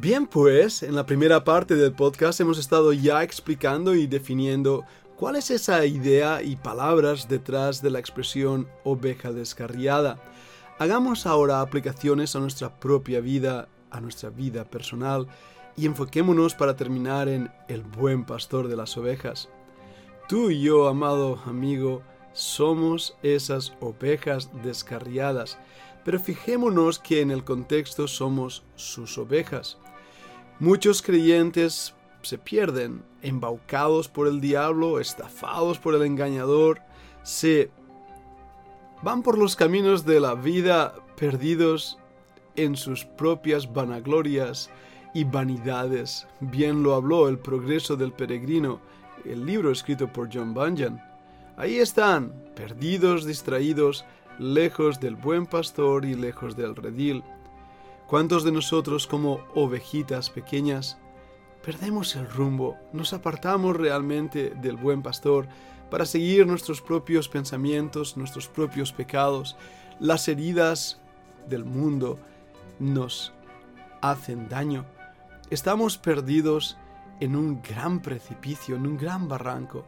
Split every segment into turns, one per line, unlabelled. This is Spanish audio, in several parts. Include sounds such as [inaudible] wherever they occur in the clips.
Bien, pues, en la primera parte del podcast hemos estado ya explicando y definiendo cuál es esa idea y palabras detrás de la expresión oveja descarriada. Hagamos ahora aplicaciones a nuestra propia vida, a nuestra vida personal, y enfoquémonos para terminar en el buen pastor de las ovejas. Tú y yo, amado amigo, somos esas ovejas descarriadas, pero fijémonos que en el contexto somos sus ovejas. Muchos creyentes se pierden, embaucados por el diablo, estafados por el engañador, se van por los caminos de la vida perdidos en sus propias vanaglorias y vanidades. Bien lo habló el progreso del peregrino, el libro escrito por John Bunyan. Ahí están, perdidos, distraídos, lejos del buen pastor y lejos del redil. ¿Cuántos de nosotros como ovejitas pequeñas perdemos el rumbo, nos apartamos realmente del buen pastor para seguir nuestros propios pensamientos, nuestros propios pecados? Las heridas del mundo nos hacen daño. Estamos perdidos en un gran precipicio, en un gran barranco.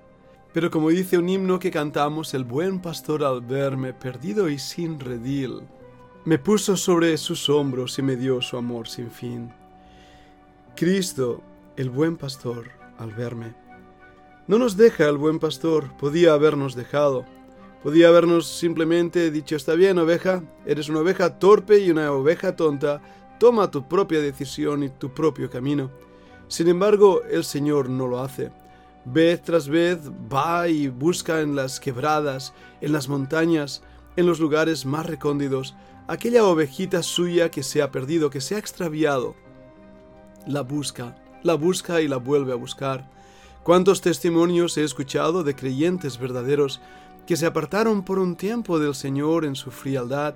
Pero como dice un himno que cantamos, el buen pastor al verme perdido y sin redil, me puso sobre sus hombros y me dio su amor sin fin. Cristo, el buen pastor, al verme, no nos deja el buen pastor, podía habernos dejado, podía habernos simplemente dicho, está bien oveja, eres una oveja torpe y una oveja tonta, toma tu propia decisión y tu propio camino. Sin embargo, el Señor no lo hace. Vez tras vez va y busca en las quebradas, en las montañas, en los lugares más recónditos, aquella ovejita suya que se ha perdido, que se ha extraviado. La busca, la busca y la vuelve a buscar. ¿Cuántos testimonios he escuchado de creyentes verdaderos que se apartaron por un tiempo del Señor en su frialdad,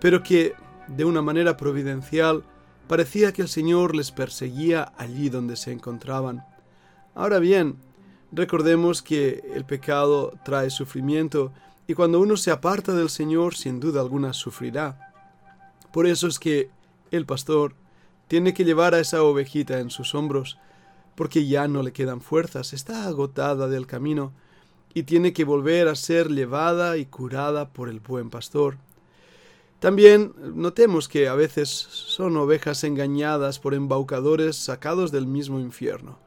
pero que, de una manera providencial, parecía que el Señor les perseguía allí donde se encontraban? Ahora bien, recordemos que el pecado trae sufrimiento y cuando uno se aparta del Señor, sin duda alguna sufrirá. Por eso es que el pastor tiene que llevar a esa ovejita en sus hombros, porque ya no le quedan fuerzas, está agotada del camino, y tiene que volver a ser llevada y curada por el buen pastor. También notemos que a veces son ovejas engañadas por embaucadores sacados del mismo infierno.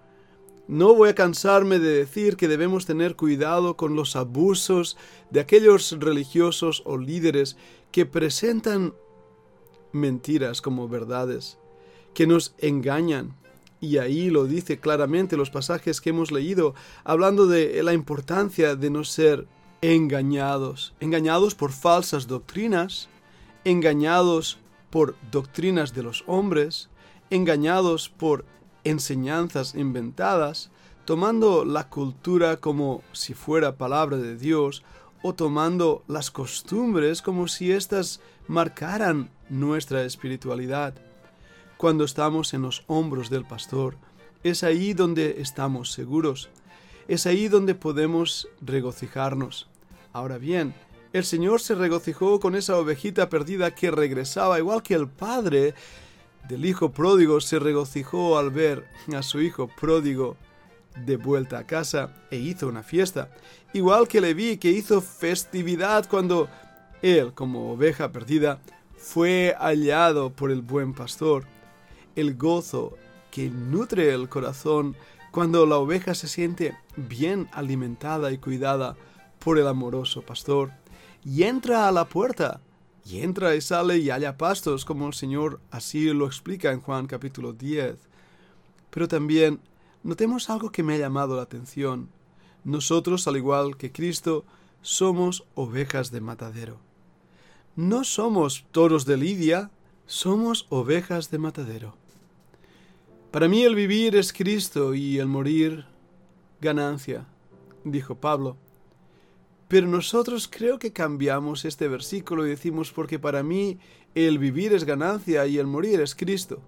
No voy a cansarme de decir que debemos tener cuidado con los abusos de aquellos religiosos o líderes que presentan mentiras como verdades, que nos engañan. Y ahí lo dice claramente los pasajes que hemos leído, hablando de la importancia de no ser engañados, engañados por falsas doctrinas, engañados por doctrinas de los hombres, engañados por enseñanzas inventadas, tomando la cultura como si fuera palabra de Dios, o tomando las costumbres como si éstas marcaran nuestra espiritualidad. Cuando estamos en los hombros del pastor, es ahí donde estamos seguros, es ahí donde podemos regocijarnos. Ahora bien, el Señor se regocijó con esa ovejita perdida que regresaba, igual que el Padre del hijo pródigo se regocijó al ver a su hijo pródigo de vuelta a casa e hizo una fiesta, igual que le vi que hizo festividad cuando él, como oveja perdida, fue hallado por el buen pastor. El gozo que nutre el corazón cuando la oveja se siente bien alimentada y cuidada por el amoroso pastor y entra a la puerta y entra y sale y haya pastos, como el Señor así lo explica en Juan capítulo 10. Pero también notemos algo que me ha llamado la atención. Nosotros, al igual que Cristo, somos ovejas de matadero. No somos toros de lidia, somos ovejas de matadero. Para mí el vivir es Cristo y el morir ganancia, dijo Pablo. Pero nosotros creo que cambiamos este versículo y decimos porque para mí el vivir es ganancia y el morir es Cristo.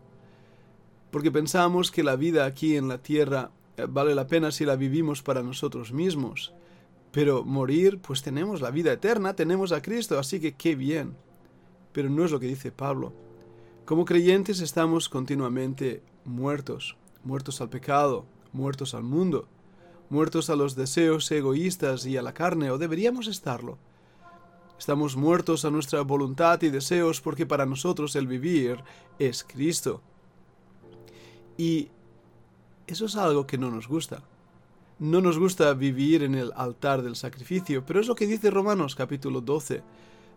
Porque pensamos que la vida aquí en la tierra eh, vale la pena si la vivimos para nosotros mismos. Pero morir, pues tenemos la vida eterna, tenemos a Cristo, así que qué bien. Pero no es lo que dice Pablo. Como creyentes estamos continuamente muertos, muertos al pecado, muertos al mundo, muertos a los deseos egoístas y a la carne, o deberíamos estarlo. Estamos muertos a nuestra voluntad y deseos porque para nosotros el vivir es Cristo. Y eso es algo que no nos gusta. No nos gusta vivir en el altar del sacrificio, pero es lo que dice Romanos capítulo 12.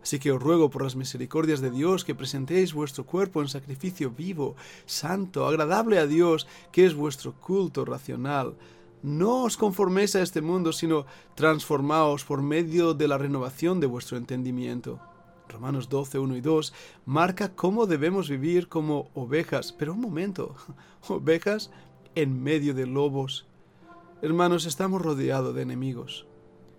Así que os ruego por las misericordias de Dios que presentéis vuestro cuerpo en sacrificio vivo, santo, agradable a Dios, que es vuestro culto racional. No os conforméis a este mundo, sino transformaos por medio de la renovación de vuestro entendimiento. Romanos 12, 1 y 2 marca cómo debemos vivir como ovejas, pero un momento, [laughs] ovejas en medio de lobos. Hermanos, estamos rodeados de enemigos.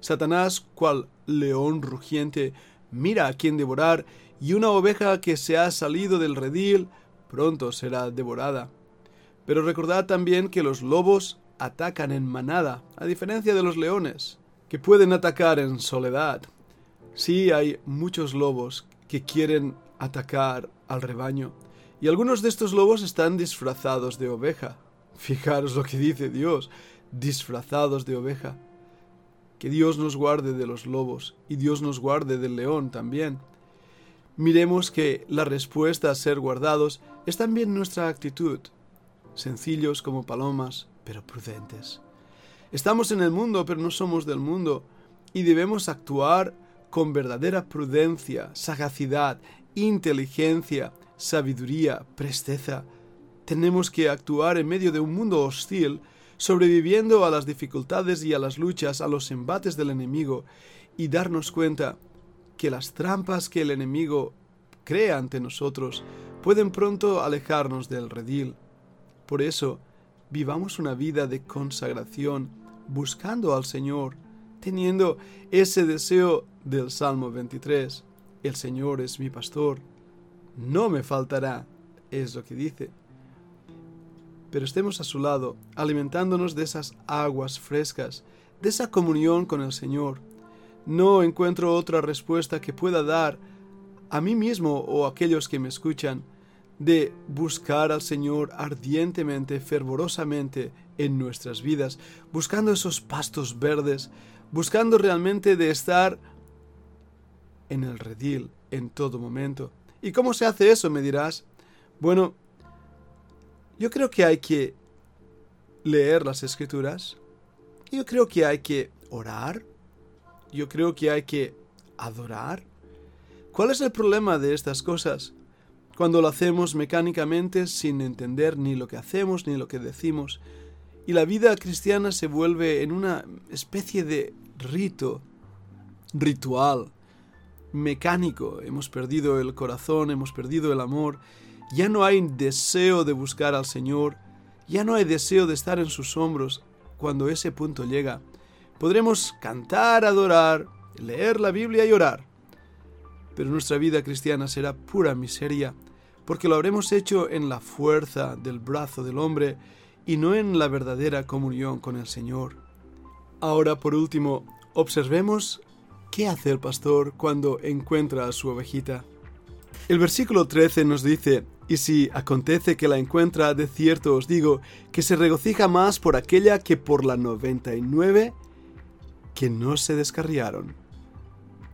Satanás, cual león rugiente, mira a quien devorar, y una oveja que se ha salido del redil pronto será devorada. Pero recordad también que los lobos atacan en manada, a diferencia de los leones, que pueden atacar en soledad. Sí hay muchos lobos que quieren atacar al rebaño, y algunos de estos lobos están disfrazados de oveja. Fijaros lo que dice Dios, disfrazados de oveja. Que Dios nos guarde de los lobos y Dios nos guarde del león también. Miremos que la respuesta a ser guardados es también nuestra actitud, sencillos como palomas, pero prudentes. Estamos en el mundo, pero no somos del mundo, y debemos actuar con verdadera prudencia, sagacidad, inteligencia, sabiduría, presteza. Tenemos que actuar en medio de un mundo hostil sobreviviendo a las dificultades y a las luchas, a los embates del enemigo, y darnos cuenta que las trampas que el enemigo crea ante nosotros pueden pronto alejarnos del redil. Por eso, vivamos una vida de consagración, buscando al Señor, teniendo ese deseo del Salmo 23. El Señor es mi pastor, no me faltará, es lo que dice pero estemos a su lado, alimentándonos de esas aguas frescas, de esa comunión con el Señor. No encuentro otra respuesta que pueda dar a mí mismo o a aquellos que me escuchan de buscar al Señor ardientemente, fervorosamente en nuestras vidas, buscando esos pastos verdes, buscando realmente de estar en el redil en todo momento. ¿Y cómo se hace eso? Me dirás. Bueno, yo creo que hay que leer las escrituras. Yo creo que hay que orar. Yo creo que hay que adorar. ¿Cuál es el problema de estas cosas? Cuando lo hacemos mecánicamente sin entender ni lo que hacemos ni lo que decimos. Y la vida cristiana se vuelve en una especie de rito, ritual, mecánico. Hemos perdido el corazón, hemos perdido el amor ya no hay deseo de buscar al Señor, ya no hay deseo de estar en sus hombros cuando ese punto llega. Podremos cantar, adorar, leer la Biblia y orar, pero nuestra vida cristiana será pura miseria, porque lo habremos hecho en la fuerza del brazo del hombre y no en la verdadera comunión con el Señor. Ahora, por último, observemos qué hace el pastor cuando encuentra a su ovejita. El versículo 13 nos dice, y si acontece que la encuentra, de cierto os digo, que se regocija más por aquella que por la 99 que no se descarriaron.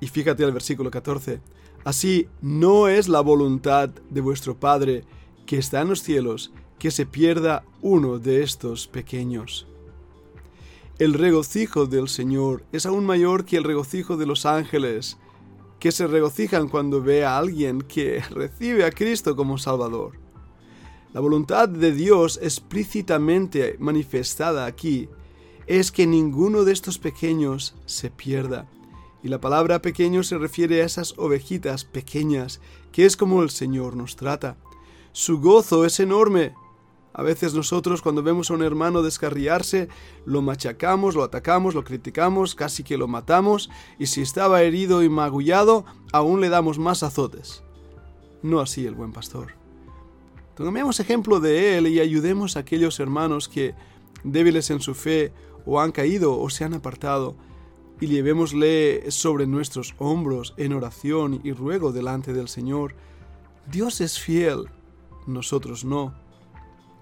Y fíjate el versículo 14. Así no es la voluntad de vuestro Padre que está en los cielos que se pierda uno de estos pequeños. El regocijo del Señor es aún mayor que el regocijo de los ángeles que se regocijan cuando ve a alguien que [laughs] recibe a Cristo como Salvador. La voluntad de Dios explícitamente manifestada aquí es que ninguno de estos pequeños se pierda. Y la palabra pequeño se refiere a esas ovejitas pequeñas, que es como el Señor nos trata. Su gozo es enorme a veces nosotros cuando vemos a un hermano descarriarse, lo machacamos, lo atacamos, lo criticamos, casi que lo matamos, y si estaba herido y magullado, aún le damos más azotes. No así el buen pastor. Tomemos ejemplo de él y ayudemos a aquellos hermanos que, débiles en su fe, o han caído o se han apartado, y llevémosle sobre nuestros hombros en oración y ruego delante del Señor. Dios es fiel nosotros no.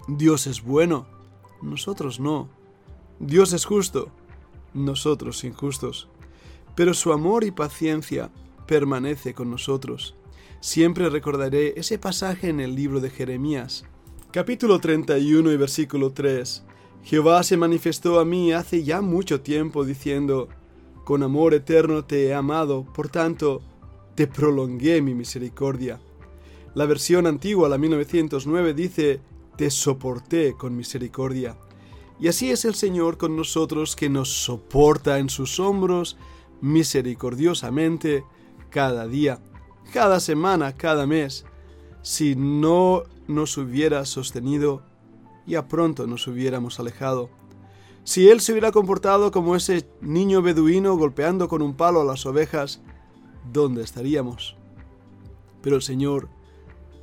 Dios es bueno, nosotros no. Dios es justo, nosotros injustos. Pero su amor y paciencia permanece con nosotros. Siempre recordaré ese pasaje en el libro de Jeremías, capítulo 31 y versículo 3. Jehová se manifestó a mí hace ya mucho tiempo diciendo, con amor eterno te he amado, por tanto, te prolongué mi misericordia. La versión antigua, la 1909, dice, te soporté con misericordia. Y así es el Señor con nosotros que nos soporta en sus hombros misericordiosamente cada día, cada semana, cada mes. Si no nos hubiera sostenido, ya pronto nos hubiéramos alejado. Si Él se hubiera comportado como ese niño beduino golpeando con un palo a las ovejas, ¿dónde estaríamos? Pero el Señor,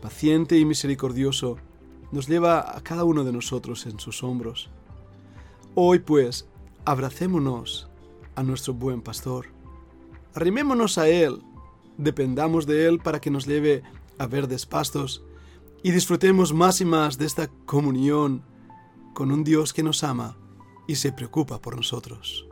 paciente y misericordioso, nos lleva a cada uno de nosotros en sus hombros. Hoy pues, abracémonos a nuestro buen pastor. Arrimémonos a Él, dependamos de Él para que nos lleve a verdes pastos y disfrutemos más y más de esta comunión con un Dios que nos ama y se preocupa por nosotros.